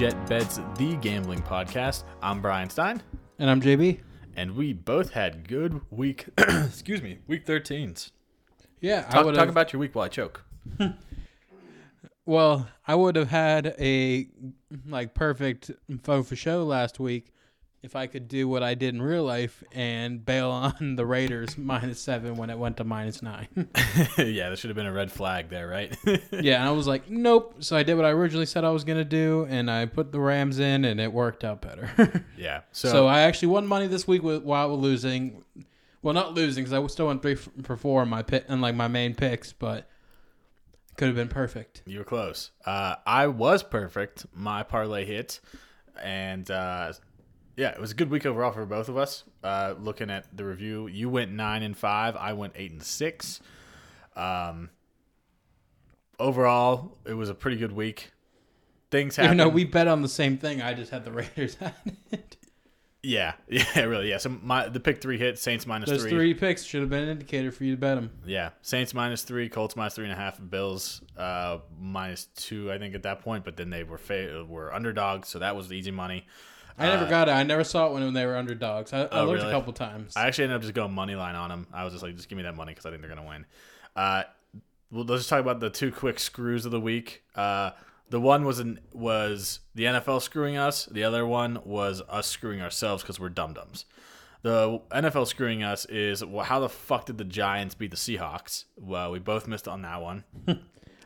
Jet Bets, the gambling podcast. I'm Bryan Stein, And I'm JB. and we both had good week, excuse me, week 13s. Yeah, I Talk, would talk about your week while I choke. well, I would have had a like perfect phone for show last week if I could do what I did in real life and bail on the Raiders minus seven when it went to minus nine. yeah, there should have been a red flag there, right? yeah, and I was like, nope. So I did what I originally said I was gonna do, and I put the Rams in, and it worked out better. yeah. So, so, I actually won money this week while losing. Well, not losing because I still went three for four in my pit and like my main picks, but could have been perfect. you were close. Uh, I was perfect. My parlay hit. And uh, yeah, it was a good week overall for both of us. Uh, looking at the review, you went 9 and 5. I went 8 and 6. Um, overall, it was a pretty good week. Things Even happened. though we bet on the same thing, I just had the Raiders at it. Yeah, yeah, really, yeah. So my the pick three hit Saints minus Those three. three picks should have been an indicator for you to bet them. Yeah, Saints minus three, Colts minus three and a half, Bills uh, minus two. I think at that point, but then they were fa- were underdogs, so that was the easy money. I never got it. I never saw it when they were underdogs. I, I Oh, looked really? a couple times. I actually ended up just going money line on them. I was just like, just give me that money because I think they're gonna win. Uh, well, let's just talk about the two quick screws of the week. Uh, the one was an, was the NFL screwing us. The other one was us screwing ourselves because we're dum dums. The NFL screwing us is well, how the fuck did the Giants beat the Seahawks? Well, we both missed on that one.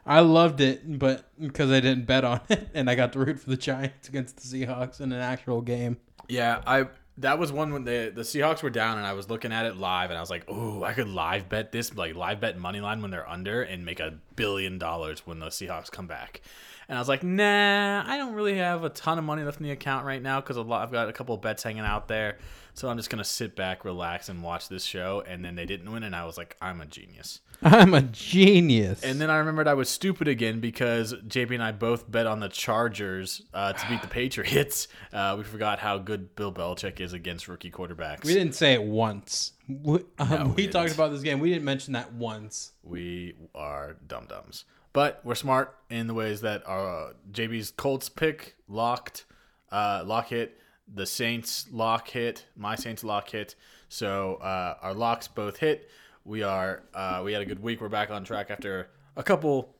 I loved it, but because I didn't bet on it, and I got to root for the Giants against the Seahawks in an actual game. Yeah, I that was one when the the Seahawks were down and I was looking at it live and I was like, "Oh, I could live bet this, like live bet money line when they're under and make a billion dollars when the Seahawks come back." And I was like, "Nah, I don't really have a ton of money left in the account right now because I've got a couple of bets hanging out there, so I'm just gonna sit back, relax, and watch this show." And then they didn't win, and I was like, "I'm a genius." I'm a genius. And then I remembered I was stupid again because JB and I both bet on the Chargers uh, to beat the Patriots. Uh, we forgot how good Bill Belichick is against rookie quarterbacks. we didn't say it once. We, um, No, we we talked about this game. We didn't mention that once. We are dum dums, but we're smart in the ways that our uh, JB's Colts pick locked, uh, lock hit. The Saints lock hit. My Saints lock hit. So uh, our locks both hit. We are. Uh, we had a good week. We're back on track after a couple.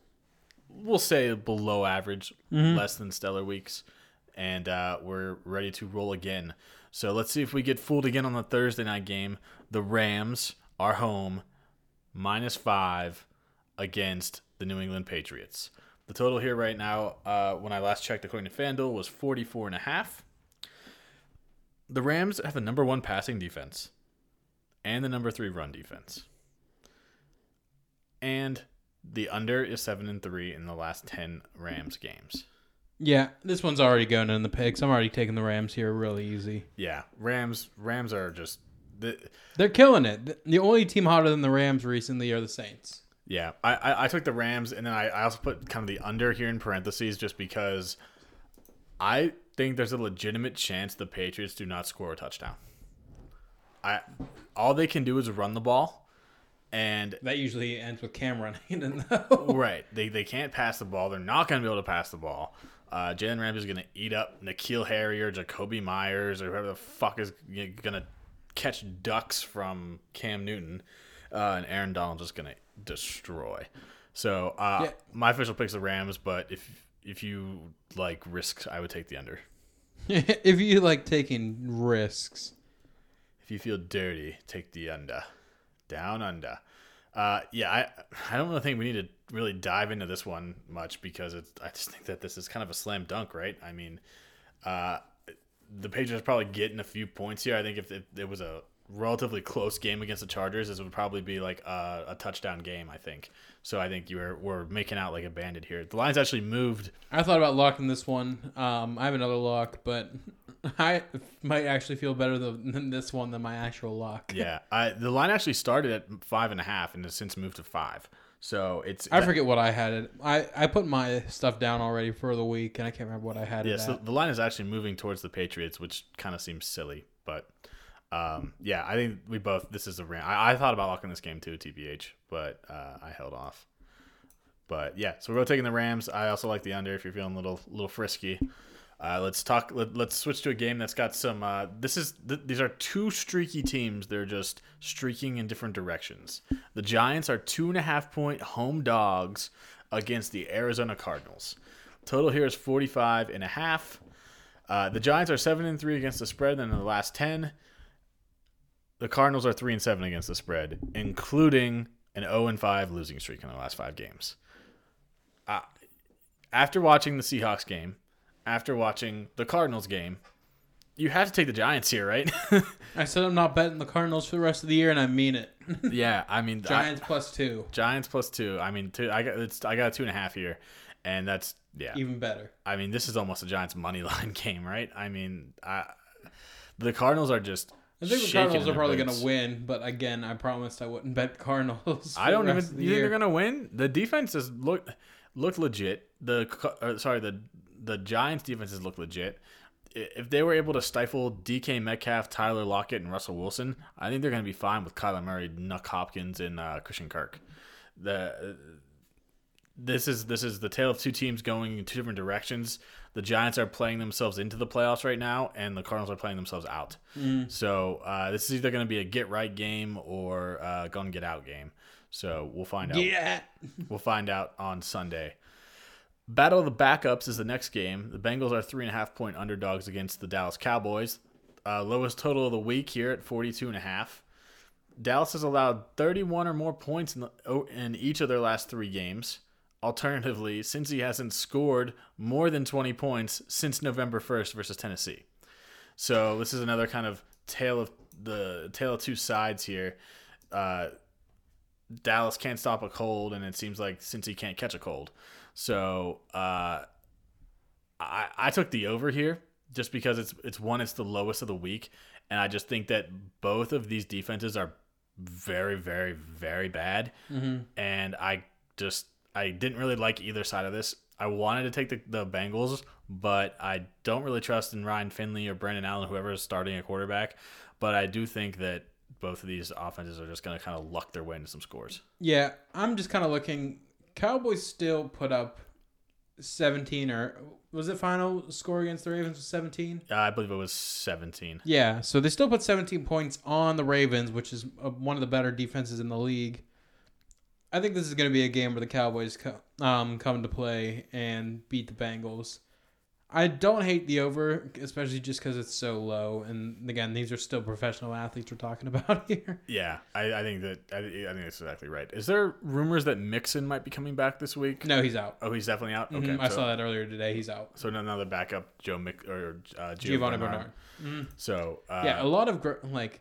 We'll say below average, less than stellar weeks, and uh, we're ready to roll again. So let's see if we get fooled again on the Thursday night game. The Rams are home minus five against the New England Patriots. The total here right now, uh, when I last checked according to FanDuel, was 44 and a half. The Rams have the number one passing defense and the number three run defense. And the under is seven and three in the last ten Rams games. Yeah, this one's already going in the picks. I'm already taking the Rams here really easy. Yeah, Rams Rams are just the, They're killing it. The only team hotter than the Rams recently are the Saints. Yeah, I, I, I took the Rams, and then I, I also put kind of the under here in parentheses just because I think there's a legitimate chance the Patriots do not score a touchdown. I all they can do is run the ball, and That usually ends with Cam running right they they can't pass the ball. They're not going to be able to pass the ball. Uh, Jalen Ramsey is going to eat up N'Keal Harry or Jakobi Meyers or whoever the fuck is going to catch ducks from Cam Newton, uh, and Aaron Donald just going to destroy. So uh, Yeah. my official pick's the Rams, but if if you like risks, I would take the under. if you like taking risks. If you feel dirty, take the under. Down under. Uh, yeah, I I don't really think we need to really dive into this one much because it's I just think that this is kind of a slam dunk, right? I mean, uh, the Patriots probably getting a few points here. I think if it, it was a relatively close game against the Chargers, this would probably be like a, a touchdown game. I think. So I think you were we're making out like a bandit here. The lines actually moved. I thought about locking this one. Um, I have another lock, but I might actually feel better than this one than my actual lock. Yeah, I, the line actually started at five and a half and has since moved to five. So it's I forget what I had it. I, I put my stuff down already for the week, and I can't remember what I had Yeah, so the line is actually moving towards the Patriots, which kind of seems silly, but um, yeah, I think we both. This is a ram. I, I thought about locking this game too, tbh, but uh, I held off. But yeah, so we're both taking the Rams. I also like the under if you're feeling a little little frisky. Uh, let's talk. Let, let's switch to a game that's got some. Uh, this is th- these are two streaky teams. They're just streaking in different directions. The Giants are two and a half point home dogs against the Arizona Cardinals. Total here is 45 and a half. Uh, the Giants are seven and three against the spread in the last ten. The Cardinals are three and seven against the spread, including an 0 and five losing streak in the last five games. Uh, after watching the Seahawks game, after watching the Cardinals game, you have to take the Giants here, right? I said I'm not betting the Cardinals for the rest of the year, and I mean it. yeah, I mean I- Giants plus two, Giants plus two. I mean, two, I got it's I got a two and a half here, and that's yeah. even better. I mean, this is almost a Giants money line game, right? I mean, I, the Cardinals are just. I think the Cardinals are probably going to win, but again, I promised I wouldn't bet Cardinals. I don't even. rest of the You think they're gonna win? The defense has look look legit. The or, sorry the the Giants defenses look legit. If they were able to stifle DK Metcalf, Tyler Lockett, and Russell Wilson, I think they're going to be fine with Kyler Murray, Nuk Hopkins, and uh, Christian Kirk. The this is this is the tale of two teams going in two different directions. The Giants are playing themselves into the playoffs right now, and the Cardinals are playing themselves out. So uh, this is either going to be a get right game or uh, go and get out game. So we'll find out. Yeah. We'll find out on Sunday. Battle of the Backups is the next game. The Bengals are three and a half point underdogs against the Dallas Cowboys. Uh, lowest total of the week here at 42 and a half. Dallas has allowed 31 or more points in, the, in each of their last three games. Alternatively, he hasn't scored more than 20 points since November 1st versus Tennessee. So this is another kind of tale of the tale of two sides here. Uh, Dallas can't stop a cold, and it seems like he can't catch a cold. So uh, I I took the over here just because it's it's one it's the lowest of the week, and I just think that both of these defenses are very very very bad, and I just I didn't really like either side of this. I wanted to take the, the Bengals, but I don't really trust in Ryan Finley or Brandon Allen, whoever is starting a quarterback. But I do think that both of these offenses are just going to kind of luck their way into some scores. Yeah, I'm just kind of looking. Cowboys still put up 17 or was it final score against the Ravens was 17? Uh, I believe it was 17. Yeah, so they still put 17 points on the Ravens, which is uh, one of the better defenses in the league. I think this is going to be a game where the Cowboys co- um, come to play and beat the Bengals. I don't hate the over, especially just because it's so low. And again, these are still professional athletes we're talking about here. Yeah, I, I think that I, I think that's exactly right. Is there rumors that Mixon might be coming back this week? No, he's out. Oh, he's definitely out. Okay, Mhm, I so, saw that earlier today. He's out. So another backup, Joe Mick or uh, Giovani Bernard. Bernard. So uh, yeah, a lot of gr- like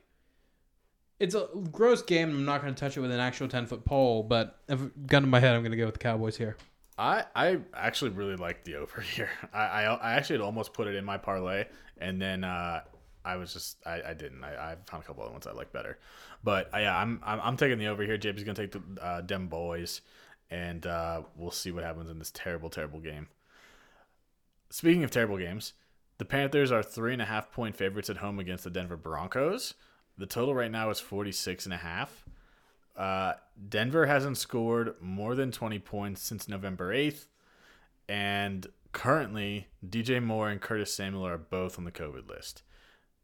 it's a gross game. I'm not going to touch it with an actual 10 foot pole, but if gun to my head, I'm going to go with the Cowboys here. I I actually really like the over here. I, I I actually had almost put it in my parlay, and then uh, I was just I, I didn't. I, I found a couple other ones I like better, but uh, yeah, I'm, I'm I'm taking the over here. JB's gonna take the uh, dem boys, and uh, we'll see what happens in this terrible terrible game. Speaking of terrible games, the Panthers are three and a half point favorites at home against the Denver Broncos. The total right now is 46 and a half. Uh, Denver hasn't scored more than 20 points since November 8th. And currently, DJ Moore and Curtis Samuel are both on the COVID list.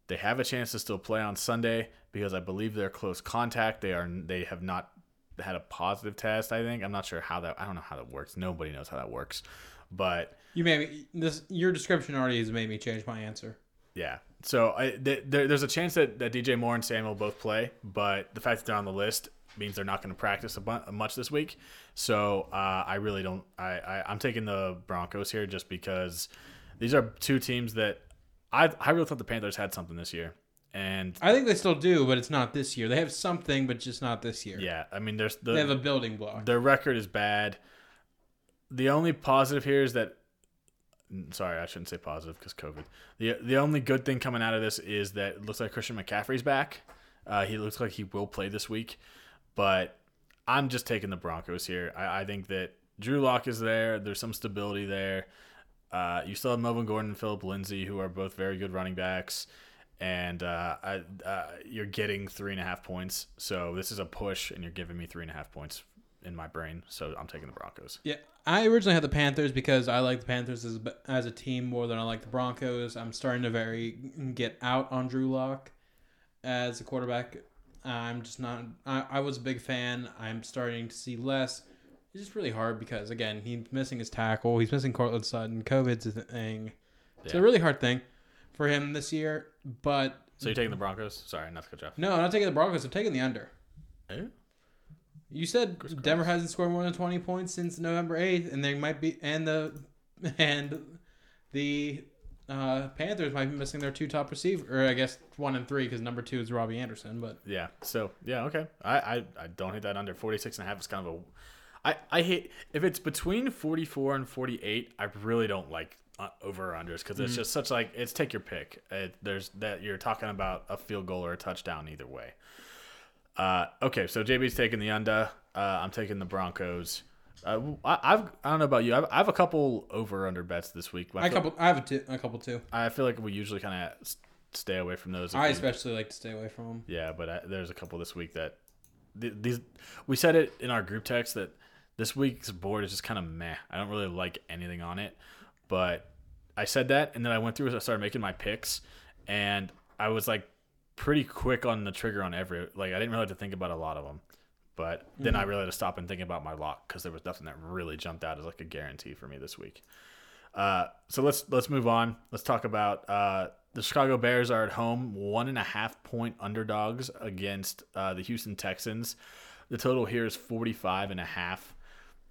They have a chance to still play on Sunday because I believe they're close contact. They are they have not had a positive test, I think. I'm not sure how that I don't know how that works. Nobody knows how that works. But You made me, this. Your description already has made me change my answer. Yeah. So I, th- there, there's a chance that, that DJ Moore and Samuel both play, but the fact that they're on the list means they're not going to practice a bu- much this week. So uh, I really don't. I, I I'm taking the Broncos here just because these are two teams that I I really thought the Panthers had something this year, and I think they still do, but it's not this year. They have something, but just not this year. yeah, I mean there's the They have a building block. their record is bad. The only positive here is that. Sorry, I shouldn't say positive because COVID. the The only good thing coming out of this is that it looks like Christian McCaffrey's back. Uh, he looks like he will play this week, but I'm just taking the Broncos here. I, I think that Drew Lock is there. There's some stability there. Uh, you still have Melvin Gordon and Philip Lindsay, who are both very good running backs, and uh, I, uh, you're getting three and a half points. So this is a push, and you're giving me three and a half points in my brain. So I'm taking the Broncos. Yeah, I originally had the Panthers because I like the Panthers as, as a team more than I like the Broncos. I'm starting to very get out on Drew Lock as a quarterback. I'm just not. I, I was a big fan. I'm starting to see less. It's just really hard because again, he's missing his tackle. He's missing Courtland Sutton. COVID's a thing. It's a really hard thing for him this year. But So you're taking the Broncos? Sorry, not to cut you off. no, I'm not taking the Broncos. I'm taking the under. You said Denver hasn't scored more than twenty points since November eighth, and they might be and the and the uh, Panthers might be missing their two top receiver, or I guess one and three because number two is Robbie Anderson. But Yeah. So yeah, okay. I, I, I don't hate that under 46 and a half is kind of a I, I hate if it's between 44 and 48, I really don't like uh, over unders because it's just such like it's take your pick. It, there's that you're talking about a field goal or a touchdown either way. Uh, okay, so JB's taking the under. Uh, I'm taking the Broncos. Uh, I, I've I don't know about you. I've, I have a couple over under bets this week. I couple I have a, couple too. I feel like we usually kind of stay away from those. I we- especially like to stay away from them. yeah, but I, there's a couple this week that th- these we said it in our group text that this week's board is just kind of meh. I don't really like anything on it, but I said that, and then I went through. I started making my picks, and I was like pretty quick on the trigger on every. Like I didn't really have to think about a lot of them, but then I really had to stop and think about my lock because there was nothing that really jumped out as like a guarantee for me this week. Uh, so let's let's move on. Let's talk about uh, the Chicago Bears are at home, one and a half point underdogs against uh, the Houston Texans. The total here is 45 and a half.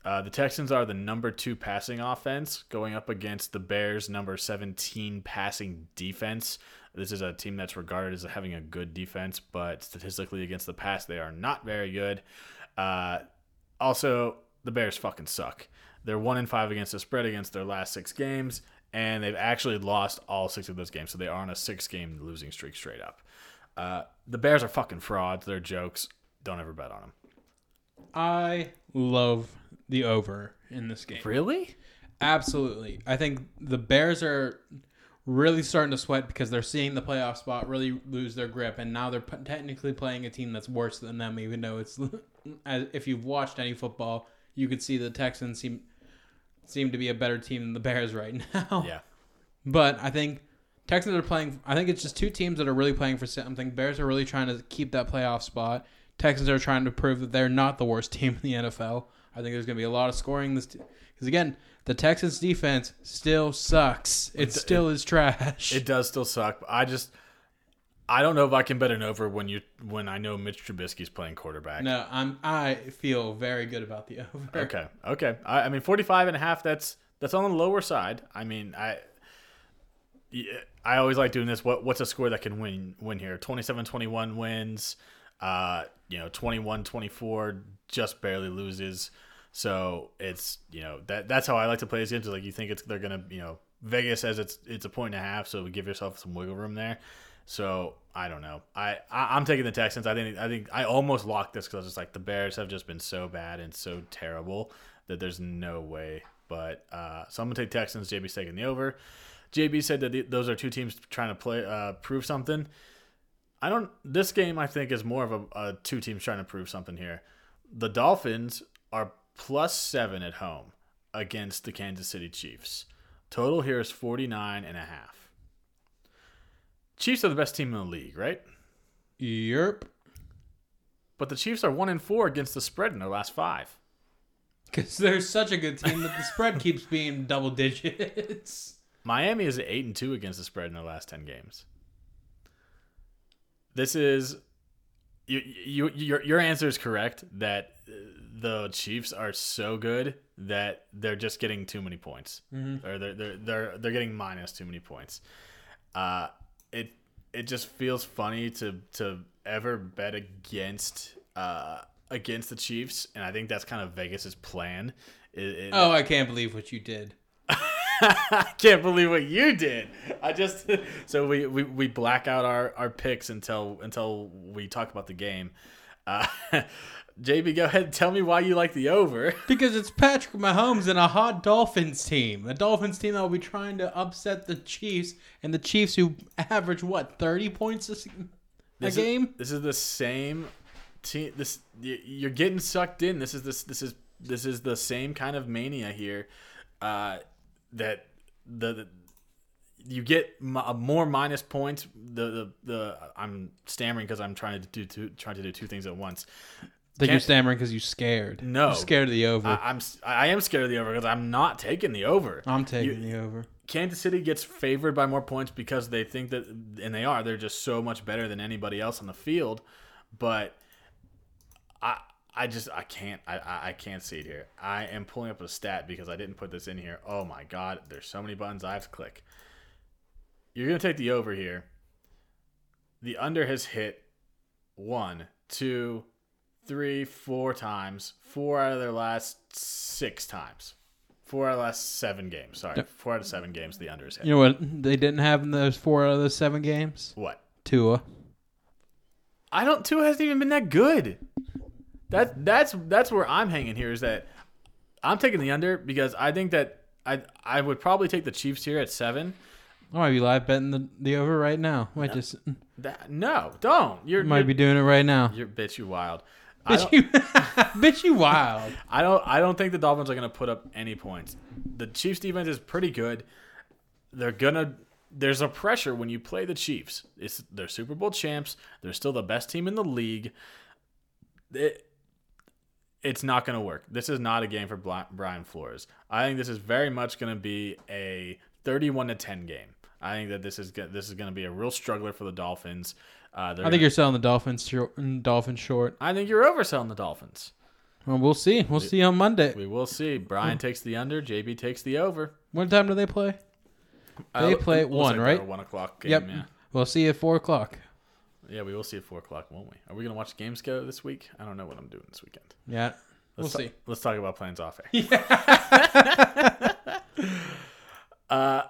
Uh, the Texans are the number two passing offense going up against the Bears' number 17 passing defense. This is a team that's regarded as having a good defense, but statistically against the pass, they are not very good. Uh, also, the Bears fucking suck. They're one in five against the spread against their last six games, and they've actually lost all six of those games. So they are on a six-game losing streak straight up. Uh, the Bears are fucking frauds. They're jokes. Don't ever bet on them. I love the over in this game. Really? Absolutely. I think the Bears are really starting to sweat because they're seeing the playoff spot really lose their grip, and now they're p- technically playing a team that's worse than them. Even though it's, as if you've watched any football, you could see the Texans seem seem to be a better team than the Bears right now. Yeah. But I think Texans are playing. I think it's just two teams that are really playing for something. Bears are really trying to keep that playoff spot. Texans are trying to prove that they're not the worst team in the NFL. I think there's going to be a lot of scoring this because again, the Texans defense still sucks. It, still is trash. It does still suck. But I just, I don't know if I can bet an over when you when I know Mitch Trubisky's playing quarterback. no, I'm. I feel very good about the over. Okay. Okay. I, I mean, 45 and a half, that's, that's on the lower side. I mean, I, I always like doing this. What, what's a score that can win, win here? 27, 21 wins, uh, you know, 21, 24 just barely loses. So it's, you know, that, that's how I like to play these games. Like you think it's, they're to, you know, Vegas says it's, it's a point and a half. So give yourself some wiggle room there. So I don't know. I, I I'm taking the Texans. I think I think I almost locked this because I was just like the Bears have just been so bad and so terrible that there's no way. But uh, so I'm gonna take Texans. JB's taking the over. JB said that the, those are two teams trying to play uh, prove something. I don't. This game I think is more of a, a two teams trying to prove something here. The Dolphins are plus seven at home against the Kansas City Chiefs. Total here is 49 and a half. Chiefs are the best team in the league, right? Yerp. But the Chiefs are one and four against the spread in their last five. Because they're such a good team that the spread keeps being double digits. Miami is eight and two against the spread in their last ten games. This is you, you your your answer is correct that the Chiefs are so good that they're just getting too many points, or they're they're they're they're getting minus too many points. Uh, it it just feels funny to to ever bet against uh against the Chiefs, and I think that's kind of Vegas's plan. It, it, Oh, I can't believe what you did. I can't believe what you did. I just so we, we, we black out our, our picks until until we talk about the game. Uh, JB, go ahead and tell me why you like the over. Because it's Patrick Mahomes and a hot Dolphins team. A Dolphins team that will be trying to upset the Chiefs, and the Chiefs who average, what, 30 points a, This is- game? this is the same team. This you're getting sucked in. This is this this is this is the same kind of mania here. Uh, that the, the you get m- uh, more minus points. The the, the I'm stammering because I'm trying to do two, trying to do two things at once. That you're Can't- stammering because you're scared. No. You're scared of the over. I, I'm I am scared of the over because I'm not taking the over. I'm taking You- the over. Kansas City gets favored by more points because they think that, and they are. They're just so much better than anybody else on the field. But I, I just, I can't, I, I, I can't see it here. I am pulling up a stat because I didn't put this in here. Oh my god, there's so many buttons I have to click. You're gonna take the over here. The under has hit one, two, three, four times. Four out of their last six times. Four out of the last seven games. Sorry, four out of seven games. The under is hit. You know what they didn't have in those four out of those seven games? what? Tua. I don't. Tua hasn't even been that good. That that's that's where I'm hanging here. Is that I'm taking the under because I think that I I would probably take the Chiefs here at seven. I might be live betting the, the over right now. Might just mm. That, no, don't. You're might you're, be doing it right now. You're bitch. You wild. I Bitch don't, you, bitch you wild. I don't. I don't think the Dolphins are going to put up any points. The Chiefs defense is pretty good. They're gonna. There's a pressure when you play the Chiefs. It's they're Super Bowl champs. They're still the best team in the league. It, it's not going to work. This is not a game for Bryan Flores. I think this is very much going to be a 31 to 10 game. I think that this is this is going to be a real struggler for the Dolphins. Uh, I think gonna- you're selling the Dolphins short. Dolphins short. I think you're overselling the Dolphins. Well, we'll see. We'll see on Monday. We will see. Brian takes the under. JB takes the over. What time do they play? They Uh, play at one, right? One o'clock game. Yep. Yeah. We'll see you at four o'clock. Yeah, we will see at four o'clock, won't we? Are we gonna watch games go this week? I don't know what I'm doing this weekend. Yeah. We'll Let's ta- see. let's talk about plans off air. uh,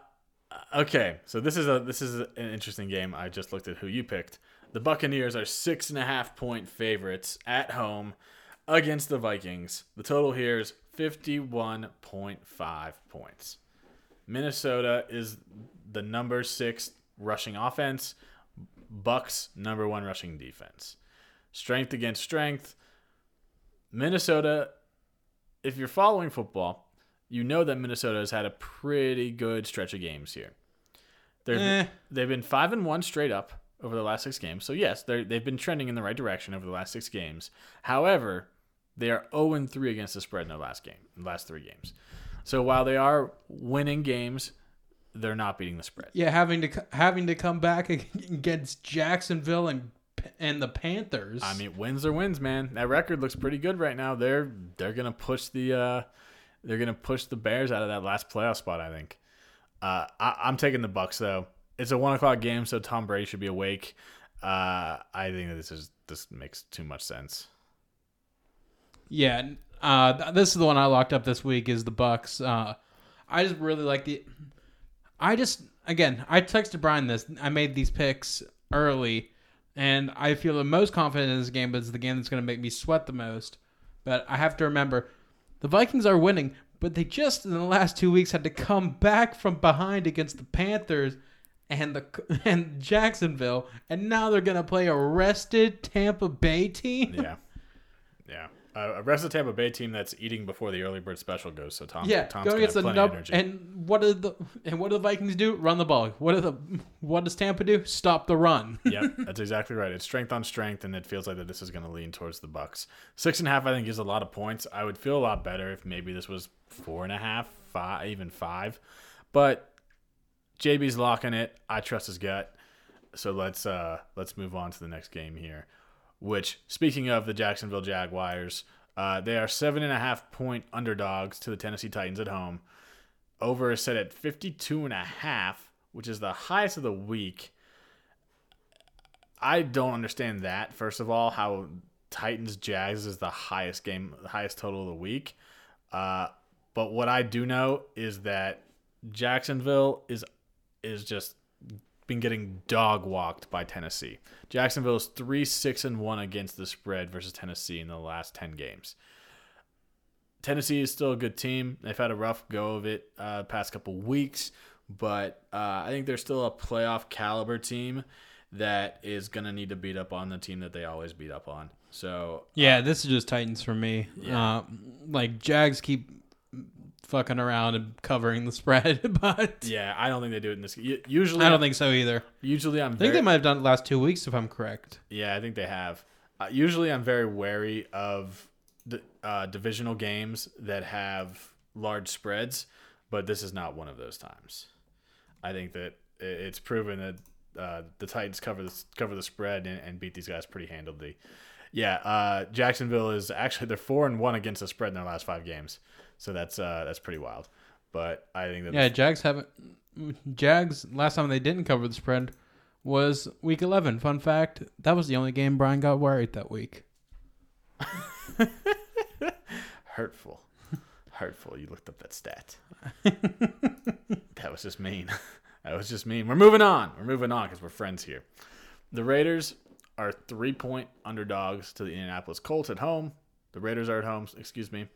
okay, so this is a this is an interesting game. I just looked at who you picked. The Buccaneers are six and a half point favorites at home against the Vikings. The total here is fifty one point five points. Minnesota is the number six rushing offense. Bucks number one rushing defense. Strength against strength. Minnesota, if you're following football, you know that Minnesota has had a pretty good stretch of games here. They're, Eh. They've been five and one straight up over the last six games. So yes, they they've been trending in the right direction over the last six games. However, they are 0 and 3 against the spread in their last game, last three games. So while they are winning games, they're not beating the spread. Yeah, having to having to come back against Jacksonville and and the Panthers. I mean, wins are wins, man. That record looks pretty good right now. They're they're gonna push the uh, they're gonna push the Bears out of that last playoff spot. I think. Uh, I, I'm taking the Bucks though. It's a one o'clock game, so Tom Brady should be awake. Uh, I think that this is this makes too much sense. yeah, uh, th- this is the one I locked up this week. Is the Bucks? Uh, I just really like the. I just again, I texted Bryan this. I made these picks early, and I feel the most confident in this game, but it's the game that's going to make me sweat the most. But I have to remember, the Vikings are winning, but they just in the last two weeks had to come back from behind against the Panthers and the and Jacksonville, and now they're going to play a rested Tampa Bay team. Yeah, yeah. Uh, a rest of Tampa Bay team that's eating before the early bird special goes. So Tom, Yeah, Tom's go gonna against the have plenty of nub. energy. And what do the and what do the Vikings do? Run the ball. What do the what does Tampa do? Stop the run. yep, that's exactly right. It's strength on strength, and it feels like that this is going to lean towards the Bucks. Six and a half, I think, is a lot of points. I would feel a lot better if maybe this was four and a half, five, even five. But JB's locking it. I trust his gut. So let's uh let's move on to the next game here. Which, speaking of the Jacksonville Jaguars, uh, they are seven and a half point underdogs to the Tennessee Titans at home. Over is set at 52 and a half, which is the highest of the week. I don't understand that. First of all, how Titans Jags is the highest game, the highest total of the week. Uh, but what I do know is that Jacksonville is is just been getting dog walked by Tennessee. Jacksonville is three six and one against the spread versus Tennessee in the last ten games. Tennessee is still a good team. They've had a rough go of it uh, past couple weeks, but uh, I think they're still a playoff caliber team that is gonna need to beat up on the team that they always beat up on. So Yeah, this is just Titans for me. Yeah. Uh, like Jags keep fucking around and covering the spread, but yeah, I don't think they do it in this. Usually, I don't think so either. Usually, I'm. I think very, they might have done it last two weeks if I'm correct. Yeah, I think they have. Uh, usually, I'm very wary of the uh, divisional games that have large spreads, but this is not one of those times. I think that it's proven that uh, the Titans cover the cover the spread and, and beat these guys pretty handily. Yeah, uh, Jacksonville is actually they're four and one against the spread in their last five games, so that's uh, that's pretty wild. But I think that Yeah, Jags haven't. Jags last time they didn't cover the spread was week 11. Fun fact: that was the only game Bryan got worried that week. hurtful, hurtful. You looked up that stat. that was just mean. That was just mean. We're moving on. We're moving on because we're friends here. The Raiders are three point underdogs to the Indianapolis Colts at home. The Raiders are at home, excuse me.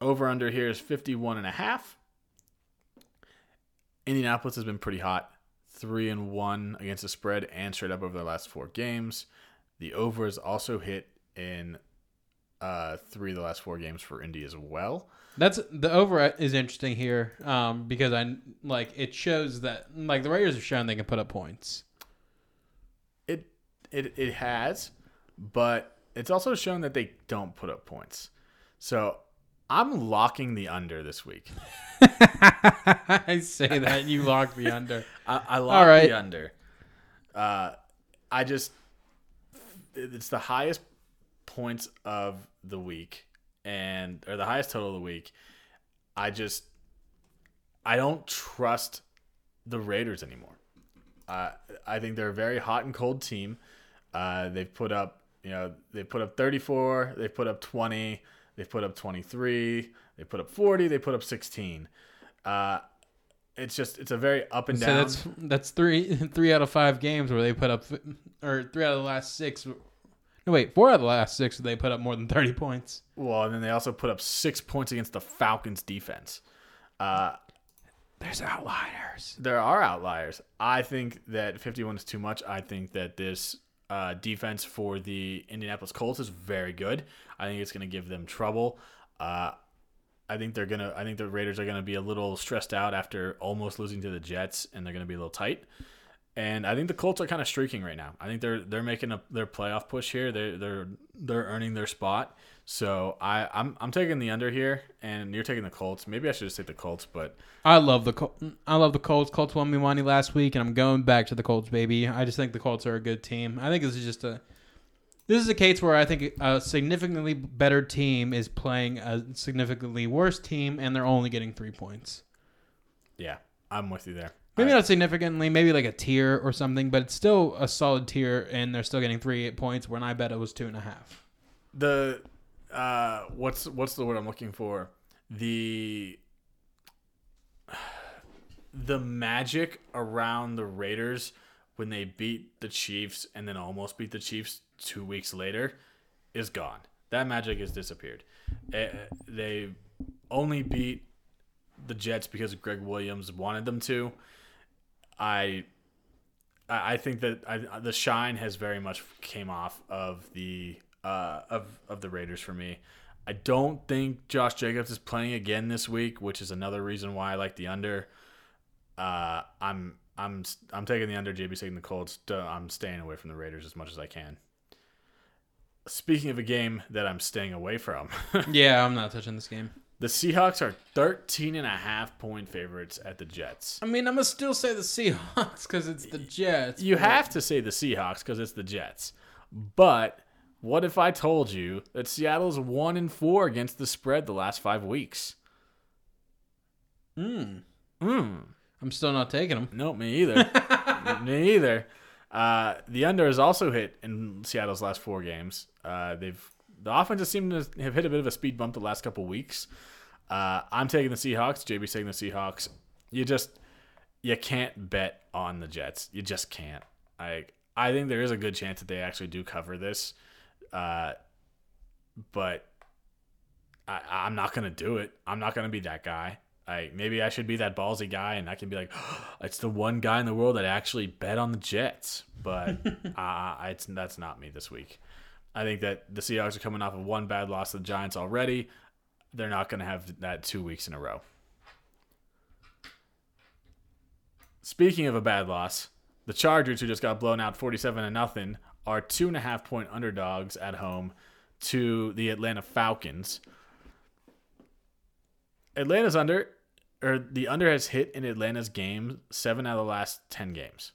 Over under here is 51 and a half. Indianapolis has been pretty hot. 3 and 1 against the spread and straight up over the last 4 games. The over is also hit in uh, 3 of the last 4 games for Indy as well. That's the over is interesting here um, because I like it shows that like the Raiders have shown they can put up points. It it it has, but it's also shown that they don't put up points. So I'm locking the under this week. I say that you lock me under. I, I lock All right. the under. Uh, I just it's the highest points of the week and or the highest total of the week. I just I don't trust the Raiders anymore. Uh, I think they're a very hot and cold team. Uh, they've put up, you know, they put up 34, they've put up 20, they put up 23, they put up 40, they put up 16. Uh, it's just it's a very up and So down. that's that's three three out of five games where they put up, or three out of the last six. No wait, four out of the last six they put up more than thirty points. well, and then they also put up six points against the Falcons defense. Uh, There's outliers. there are outliers. I think that 51 is too much. I think that this uh, defense for the Indianapolis Colts is very good. I think it's going to give them trouble. Uh, I think they're gonna. I think the Raiders are gonna be a little stressed out after almost losing to the Jets, and they're gonna be a little tight. And I think the Colts are kind of streaking right now. I think they're they're making a their playoff push here. They're they're they're earning their spot. So I I'm I'm taking the under here, and you're taking the Colts. Maybe I should just take the Colts, but I love the Col- I love the Colts. Colts won me money last week, and I'm going back to the Colts, baby. I just think the Colts are a good team. I think this is just a this is a case where I think a significantly better team is playing a significantly worse team, and they're only getting three points. yeah, I'm with you there. Maybe I- not significantly, maybe like a tier or something, but it's still a solid tier, and they're still getting three eight points. When I bet it was two and a half. the uh what's what's the word I'm looking for? The the magic around the Raiders when they beat the Chiefs and then almost beat the Chiefs two weeks later is gone. That magic has disappeared. Eh, They only beat the Jets because Gregg Williams wanted them to. I I I think that I, the shine has very much came off of the uh, of of the Raiders for me. I don't think Josh Jacobs is playing again this week, which is another reason why I like the under. Uh, I'm I'm I'm taking the under. JB's taking the Colts. I'm staying away from the Raiders as much as I can. Speaking of a game that I'm staying away from, Yeah, I'm not touching this game. the Seahawks are 13 and a half point favorites at the Jets. I mean, I'm gonna still say the Seahawks because it's the Jets. You but- have to say the Seahawks because it's the Jets. But what if I told you that Seattle's one in four against the spread the last five weeks? Hmm. Hmm. I'm still not taking them. No, me either. me either. Uh, the under has also hit in Seattle's last four games. Uh, they've the offenses seem to have hit a bit of a speed bump the last couple weeks. Uh, I'm taking the Seahawks. JB's taking the Seahawks. You just you can't bet on the Jets. You just can't. I I think there is a good chance that they actually do cover this, uh, but I, I'm not gonna do it. I'm not gonna be that guy. I maybe I should be that ballsy guy, and I can be like, it's the one guy in the world that actually bet on the Jets. But uh, it's that's not me this week. I think that the Seahawks are coming off of one bad loss to the Giants already. They're not going to have that two weeks in a row. Speaking of a bad loss, the Chargers, who just got blown out forty-seven to nothing, are two and a half point underdogs at home to the Atlanta Falcons. Atlanta's under, or the under has hit in Atlanta's game seven out of the last ten games.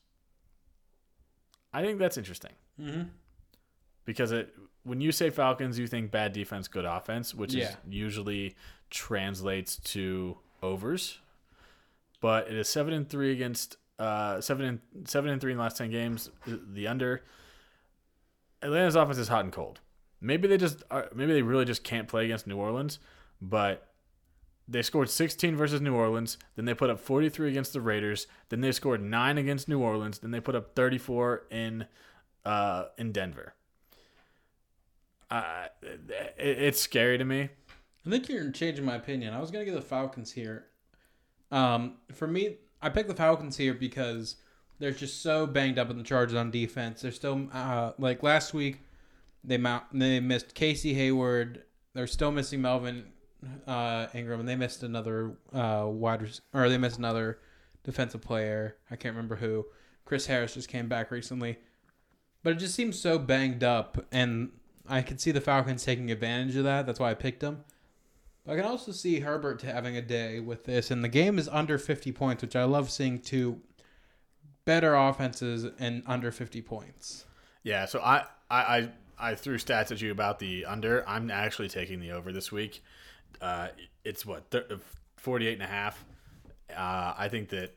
I think that's interesting Mm-hmm. because it when you say Falcons, you think bad defense, good offense, which Yeah. is usually translates to overs. But it is seven and three against uh seven and seven and three in the last ten games. The under Atlanta's offense is hot and cold. Maybe they just are, maybe they really just can't play against New Orleans, but they scored 16 versus New Orleans, then they put up 43 against the Raiders, then they scored 9 against New Orleans, then they put up 34 in uh in Denver. Uh, it, it's scary to me. I think you're changing my opinion. I was gonna give the Falcons here. Um, for me, I picked the Falcons here because they're just so banged up in the Chargers on defense. They're still uh, like last week. They mount, they missed Casey Hayward. They're still missing Melvin uh, Ingram, and they missed another uh, wide or they missed another defensive player. I can't remember who. Chris Harris just came back recently, but it just seems so banged up, and I could see the Falcons taking advantage of that. That's why I picked them. I can also see Herbert having a day with this, and the game is under 50 points, which I love seeing two better offenses and under 50 points. Yeah, so I, I, I, I threw stats at you about the under. I'm actually taking the over this week. Uh, it's what, thir- 48 and a half. Uh, I think that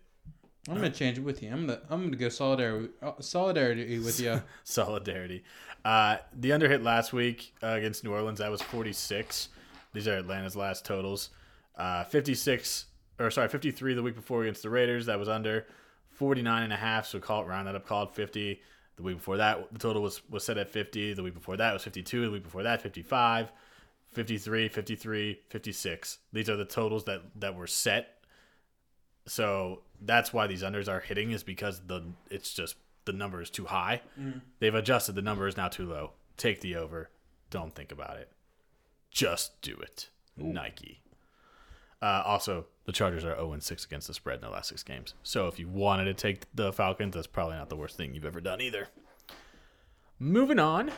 I'm gonna change it with you. I'm gonna I'm gonna go solidarity uh, solidarity with you. solidarity. Uh, the under hit last week uh, against New Orleans. That was 46. These are Atlanta's last totals. Uh, 56 or sorry, 53 the week before against the Raiders. That was under 49 and a half. So call it round that up. Call it 50. The week before that, the total was was set at 50. The week before that was 52. The week before that, 55. 53, 53, 56. These are the totals that that were set. So that's why these unders are hitting is because the it's just the number is too high. Mm. They've adjusted the number is now too low. Take the over. Don't think about it. Just do it. Nike. Uh, also, the Chargers are 0 6 against the spread in their last six games. So if you wanted to take the Falcons, that's probably not the worst thing you've ever done either. Moving on.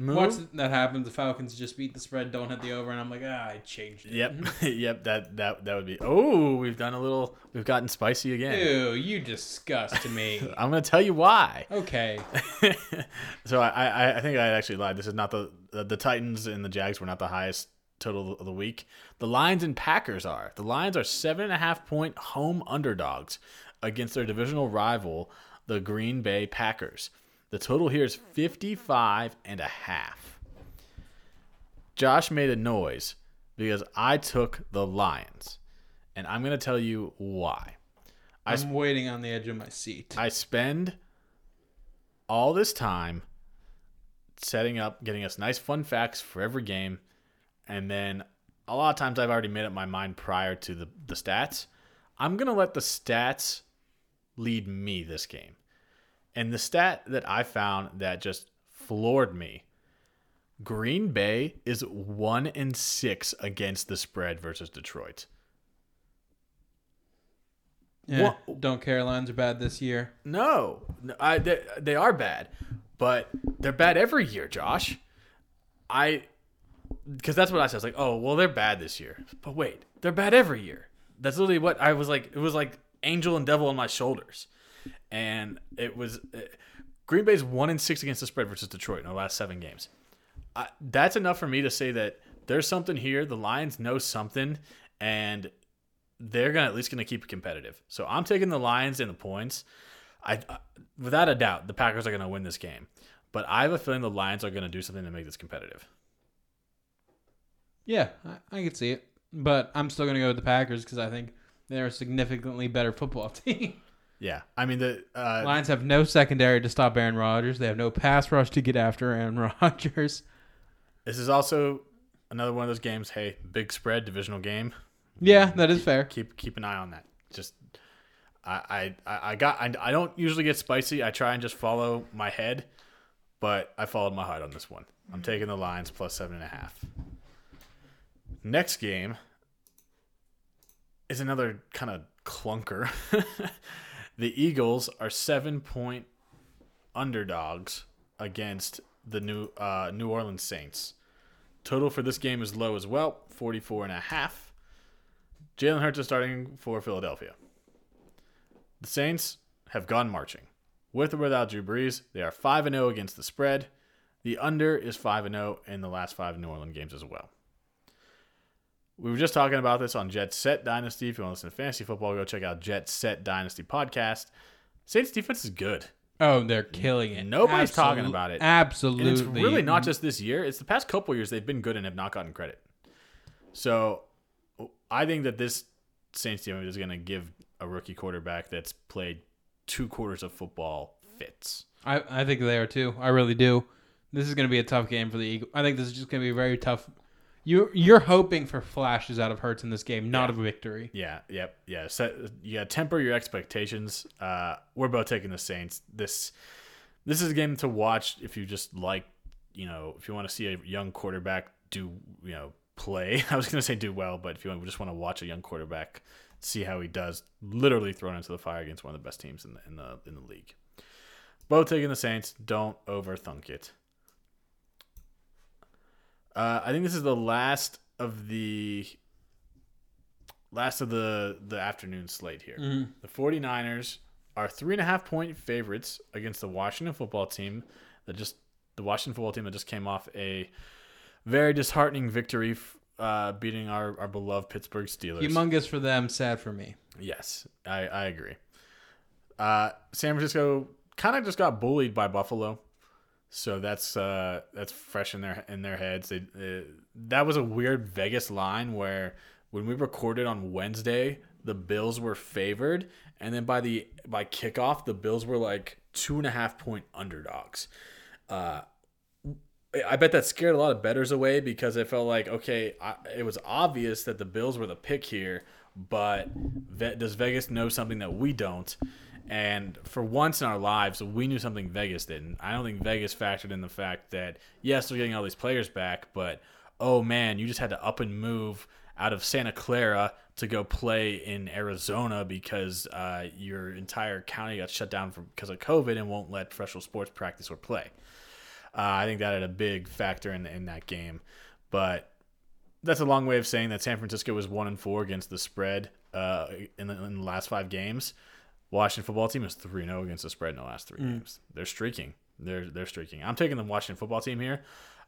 Move. Watch that happens. The Falcons just beat the spread, don't hit the over, and I'm like, ah, I changed it. Yep, yep. That that that would be. Oh, we've done a little. We've gotten spicy again. Ew, you disgust me. I'm gonna tell you why. Okay. so I, I I think I actually lied. This is not the, the the Titans and the Jags were not the highest total of the week. The Lions and Packers are. The Lions are seven and a half point home underdogs against their divisional rival, the Green Bay Packers. The total here is 55 and a half. Josh made a noise because I took the Lions. And I'm going to tell you why. I'm waiting on the edge of my seat. I spend all this time setting up, getting us nice fun facts for every game, and then a lot of times I've already made up my mind prior to the, the stats. I'm gonna let the stats lead me this game. And the stat that I found that just floored me Green Bay is one in six against the spread versus Detroit. Yeah, don't Carolines are bad this year. No, No, I they, they are bad, but they're bad every year, Josh. I because that's what I said. I was like, oh well, they're bad this year, but wait, they're bad every year. That's literally what I was like. It was like angel and devil on my shoulders, and it was uh, Green Bay's one in six against the spread versus Detroit in the last seven games. I, that's enough for me to say that there's something here. The Lions know something, and they're gonna at least gonna keep it competitive. So I'm taking the Lions and the points. I, I without a doubt the Packers are gonna win this game, but I have a feeling the Lions are gonna do something to make this competitive. Yeah, I, I could see it, but I'm still gonna go with the Packers because I think they're a significantly better football team. Yeah, I mean the uh, Lions have no secondary to stop Aaron Rodgers. They have no pass rush to get after Aaron Rodgers. this is also another one of those games. Hey, big spread divisional game. Yeah, that is fair. Keep keep an eye on that. Just I I I got I, I don't usually get spicy. I try and just follow my head, but I followed my heart on this one. I'm taking the Lions plus seven and a half. Next game is another kind of clunker. the Eagles are seven point underdogs against the new uh, New Orleans Saints. Total for this game is low as well, 44 and a half. Jalen Hurts is starting for Philadelphia. The Saints have gone marching. With or without Drew Brees, they are 5 and 0 against the spread. The under is 5 and 0 in the last 5 New Orleans games as well. We were just talking about this on Jet Set Dynasty. If you want to listen to fantasy football, go check out Jet Set Dynasty podcast. Saints defense is good. Oh, they're killing it. Nobody's talking about it. Absolutely. And it's really not just this year. It's the past couple years they've been good and have not gotten credit. So I think that this Saints team is going to give a rookie quarterback that's played two quarters of football fits. I, I think they are too. I really do. This is going to be a tough game for the Eagles. I think this is just going to be a very tough. You you're hoping for flashes out of Hurts in this game, not a victory. Yeah, yep, yeah. Set, to temper your expectations. Uh, we're both taking the Saints. This this is a game to watch if you just like, you know, if you want to see a young quarterback do, you know, play. I was going to say do well, but if you just want to watch a young quarterback see how he does, literally thrown into the fire against one of the best teams in the in the in the league. Both taking the Saints. Don't overthink it. Uh, I think this is the last of the last of the the afternoon slate here. The 49ers are three and a half point favorites against the Washington football team that just the Washington football team that just came off a very disheartening victory, f- uh, beating our, our beloved Pittsburgh Steelers. Humongous for them, sad for me. Yes, I, I agree. Uh, San Francisco kind of just got bullied by Buffalo, so that's uh, that's fresh in their in their heads. They, uh, that was a weird Vegas line where when we recorded on Wednesday, the Bills were favored, and then by the by kickoff, the Bills were like two and a half point underdogs. Uh, I bet that scared a lot of betters away because it felt like okay, I, it was obvious that the Bills were the pick here, but does Vegas know something that we don't? And for once in our lives, we knew something Vegas didn't. I don't think Vegas factored in the fact that yes, they're getting all these players back, but oh man, you just had to up and move out of Santa Clara to go play in Arizona because uh, your entire county got shut down for, because of COVID and won't let professional sports practice or play. Uh, I think that had a big factor in in that game, but that's a long way of saying that San Francisco was one and four against the spread uh, in, the, in the last five games. Washington football team is three zero against the spread in the last three games. They're streaking. They're they're streaking. I'm taking the Washington football team here.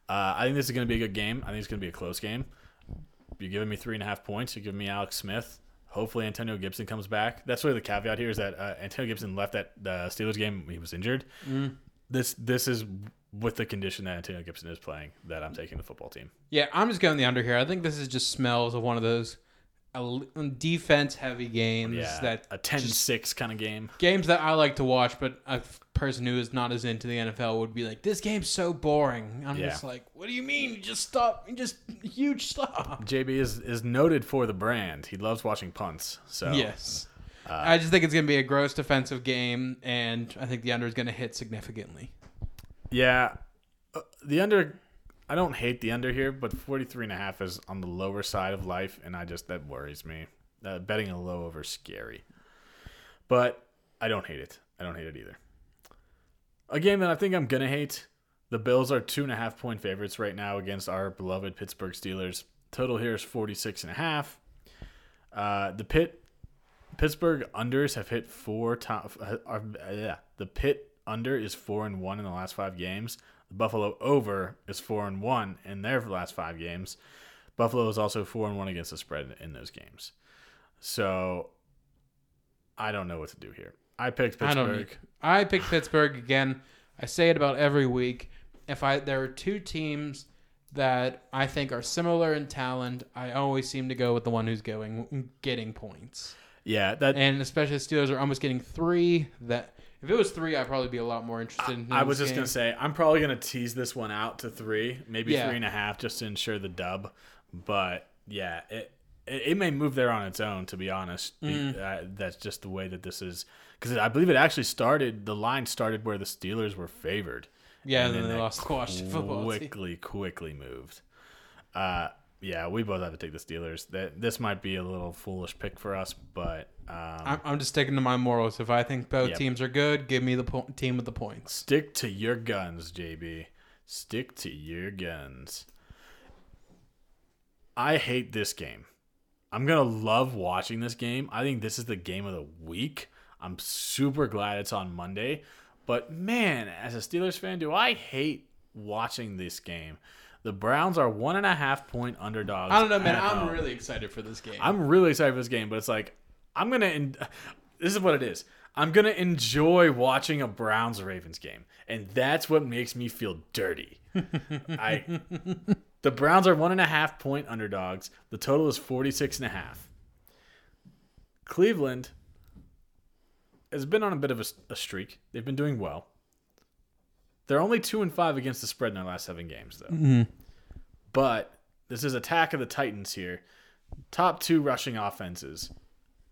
Uh, I think this is going to be a good game. I think it's going to be a close game. You're giving me three and a half points. You're giving me Alex Smith. Hopefully Antonio Gibson comes back. That's really the caveat here is that uh, Antonio Gibson left that the Steelers game. He was injured. This this is with the condition that Antonio Gibson is playing that I'm taking the football team. Yeah, I'm just going the under here. I think this is just smells of one of those defense heavy games Yeah, that a 10-6 kind of game. games that I like to watch, but a person who is not as into the NFL would be like, "This game's so boring." I'm Yeah. just like, "What do you mean? You just stop? You just huge stop." JB is is noted for the brand. He loves watching punts. So Yes, Uh, I just think it's gonna be a gross defensive game, and I think the under is gonna hit significantly. Yeah, uh, the under. I don't hate the under here, but 43 and a half is on the lower side of life, and I just that worries me. Uh, betting a low over scary, but I don't hate it. I don't hate it either. A game that I think I'm gonna hate. The Bills are two and a half point favorites right now against our beloved Pittsburgh Steelers. Total here is 46 and a half. Uh, the Pitt Pittsburgh unders have hit four times. Uh, yeah, the Pitt under is four and one in the last five games. The Buffalo over is four and one in their last five games. Buffalo is also four and one against the spread in those games. So I don't know what to do here. I picked I don't. Pittsburgh. I picked Pittsburgh again. I say it about every week. If I there are two teams that I think are similar in talent, I always seem to go with the one who's going getting points. Yeah, that And especially the Steelers are almost getting three. That if it was three, I'd probably be a lot more interested. in I was just game. gonna say I'm probably gonna tease this one out to three, maybe Yeah. three and a half, just to ensure the dub. But yeah, it it, it may move there on its own. To be honest, Mm. uh, that's just the way that this is. Because I believe it actually started. The line started where the Steelers were favored. Yeah, and and then they that lost the Washington football. Quickly, quickly moved. Uh, yeah, we both have to take the Steelers. That this might be a little foolish pick for us, but um, I'm, I'm just sticking to my morals. If I think both Yep. teams are good, give me the po- team with the points. Stick to your guns, JB. Stick to your guns. I hate this game. I'm going to love watching this game. I think this is the game of the week. I'm super glad it's on Monday. But man, as a Steelers fan, do I hate watching this game. The Browns are one and a half point underdogs. I don't know, man. I'm home. really excited for this game. I'm really excited for this game, but it's like I'm gonna. En- this is what it is. I'm gonna enjoy watching a Browns Ravens game, and that's what makes me feel dirty. I. The Browns are one and a half point underdogs. The total is 46 and a half. Cleveland has been on a bit of a, a streak. They've been doing well. They're only two and five against the spread in their last seven games, though. But this is attack of the Titans here. Top two rushing offenses,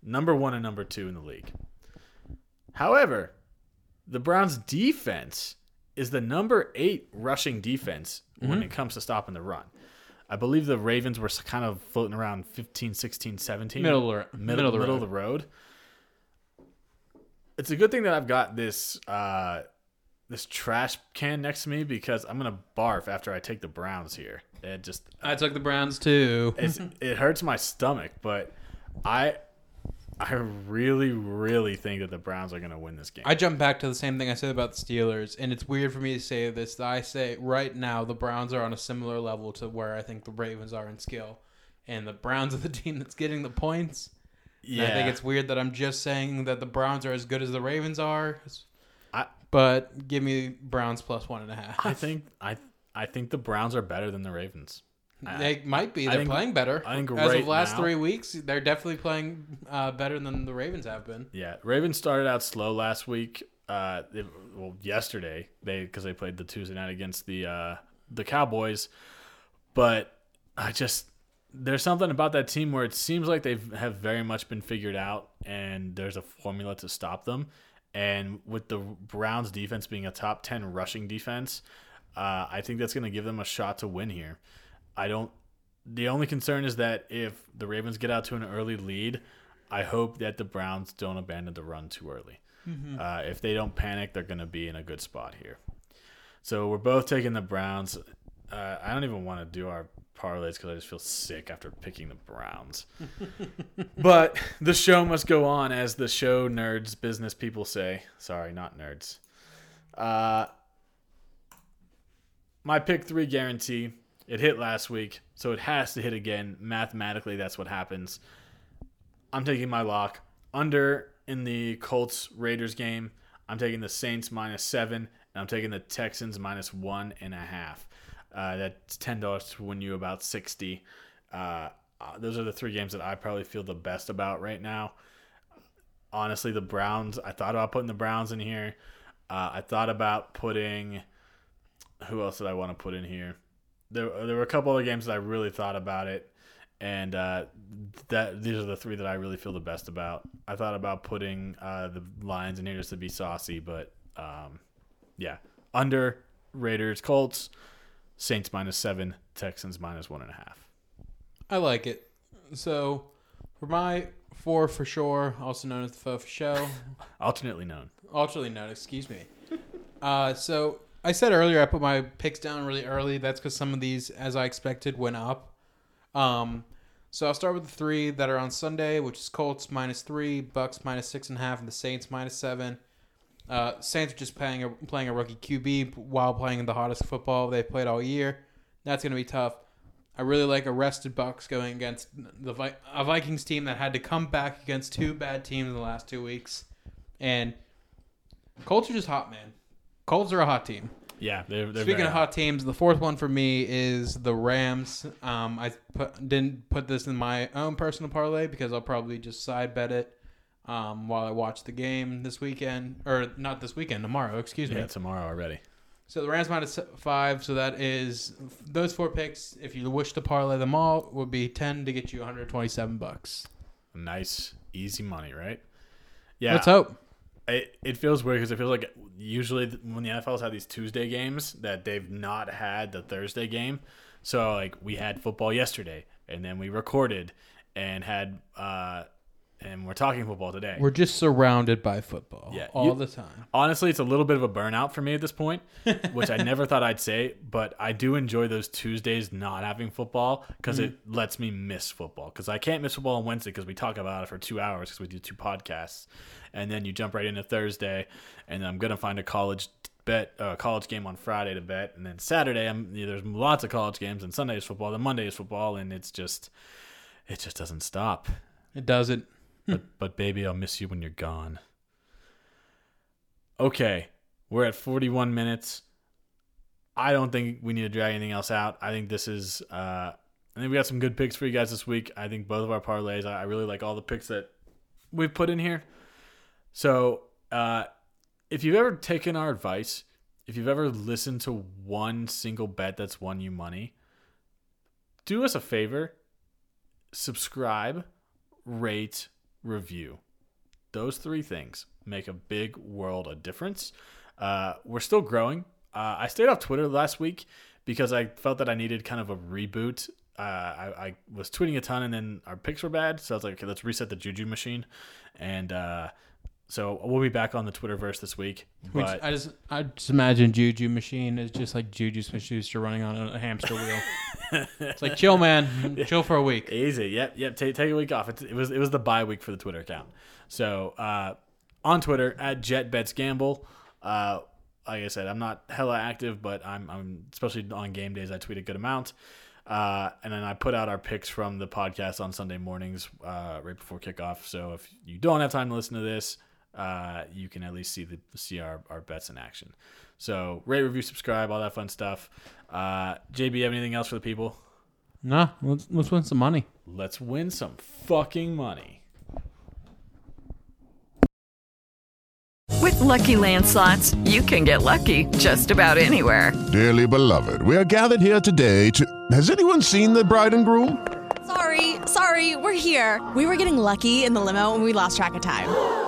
number one and number two in the league. However, the Browns' defense is the number eight rushing defense when it comes to stopping the run. I believe the Ravens were kind of floating around 15, 16, 17. Middle of the- middle, middle of the middle road. of the road. It's a good thing that I've got this uh, this trash can next to me because I'm gonna barf after I take the Browns here. It just I took the Browns too. it's, it hurts my stomach, but I I really really think that the Browns are gonna win this game. I jump back to the same thing I said about the Steelers, and it's weird for me to say this. That I say right now the Browns are on a similar level to where I think the Ravens are in skill, and the Browns are the team that's getting the points. And yeah, I think it's weird that I'm just saying that the Browns are as good as the Ravens are. I But give me Browns plus one and a half. I think I I think the Browns are better than the Ravens. they might be. They're think- playing better. I think as right of last now- three weeks, they're definitely playing uh, better than the Ravens have been. Yeah, Ravens started out slow last week. Uh, they, well, yesterday they because they played the Tuesday night against the uh, the Cowboys, but I just there's something about that team where it seems like they have very much been figured out, and there's a formula to stop them. And with the Browns defense being a top ten rushing defense, uh, I think that's going to give them a shot to win here. I don't. The only concern is that if the Ravens get out to an early lead, I hope that the Browns don't abandon the run too early. Uh, if they don't panic, they're going to be in a good spot here. So we're both taking the Browns. Uh, I don't even want to do our parlays because I just feel sick after picking the Browns. but the show must go on, as the show nerds, business people say. Sorry, not nerds. Uh, my pick three guarantee. It hit last week, so it has to hit again. Mathematically, that's what happens. I'm taking my lock under in the Colts Raiders game. I'm taking the Saints minus seven, and I'm taking the Texans minus one and a half. Uh, that's ten dollars to win you about sixty. Uh, uh, those are the three games that I probably feel the best about right now. Honestly, the Browns. I thought about putting the Browns in here. Uh, I thought about putting. Who else did I want to put in here? There, there were a couple other games that I really thought about it, and uh, that these are the three that I really feel the best about. I thought about putting uh, the Lions in here just to be saucy, but um, yeah, under Raiders, Colts, Saints minus seven, Texans minus one and a half. I like it. So, for my four for sure, also known as the four for show, Alternately known. alternately known, excuse me. Uh, so I said earlier I put my picks down really early. That's because some of these, as I expected, went up. Um, so I'll start with the three that are on Sunday, which is Colts minus three, Bucks minus six and a half, and the Saints minus seven. Uh, Saints are just playing a, playing a rookie QB while playing the hottest football they've played all year. That's going to be tough. I really like arrested Bucks going against the Vi- a Vikings team that had to come back against two bad teams in the last two weeks, and Colts are just hot, man. Colts are a hot team. Yeah, they're, they're Speaking of hot teams, the fourth one for me is the Rams. Um, I put, didn't put this in my own personal parlay because I'll probably just side bet it um, while I watch the game this weekend, or not this weekend, tomorrow. Excuse me. Yeah, tomorrow already. So the Rams minus five. So that is those four picks. If you wish to parlay them all, would be ten to get you 127 bucks. Nice, easy money, right? Yeah. Let's hope. It, it feels weird because it feels like usually when the NFL's had these Tuesday games that they've not had the Thursday game. So like we had football yesterday, and then we recorded and had uh, and we're talking football today. We're just surrounded by football Yeah, all you- the time. Honestly, it's a little bit of a burnout for me at this point, which I never thought I'd say, but I do enjoy those Tuesdays not having football because it lets me miss football. Because I can't miss football on Wednesday because we talk about it for two hours because we do two podcasts, and then you jump right into Thursday, and I'm gonna find a college bet, uh, college game on Friday to bet, and then Saturday I'm yeah, there's lots of college games, and Sunday is football, then Monday is football, and it's just it just doesn't stop. It doesn't. But but baby, I'll miss you when you're gone. Okay, we're at 41 minutes. I don't think we need to drag anything else out. I think this is. Uh, I think we got some good picks for you guys this week. I think both of our parlays. I, really like all the picks that we've put in here. So, uh, if you've ever taken our advice, if you've ever listened to one single bet that's won you money, do us a favor subscribe, rate, review. Those three things make a big world of difference. Uh, we're still growing. Uh, I stayed off Twitter last week because I felt that I needed kind of a reboot. Uh, I, I was tweeting a ton and then our picks were bad. So I was like, okay, let's reset the Juju machine. And uh, so we'll be back on the Twitterverse this week. Which But I just I just imagine Juju machine is just like Juju Smith-Schuster running on a hamster wheel. it's like chill, man, chill for a week. Easy. Yep. Yep. Take, take a week off. It, it was it was the bye week for the Twitter account. So uh, on Twitter at JetBetsGamble. Uh, like I said, I'm not hella active, but I'm I'm especially on game days. I tweet a good amount. Uh, and then I put out our picks from the podcast on Sunday mornings, uh, right before kickoff. So if you don't have time to listen to this, uh, you can at least see the see our, our bets in action. So rate, review, subscribe, all that fun stuff. Uh, JB, have anything else for the people? Nah, let's let's win some money. Let's win some fucking money. With Lucky Land slots, you can get lucky just about anywhere. Dearly beloved, we are gathered here today to. Has anyone seen the bride and groom? Sorry, sorry, we're here. We were getting lucky in the limo and we lost track of time.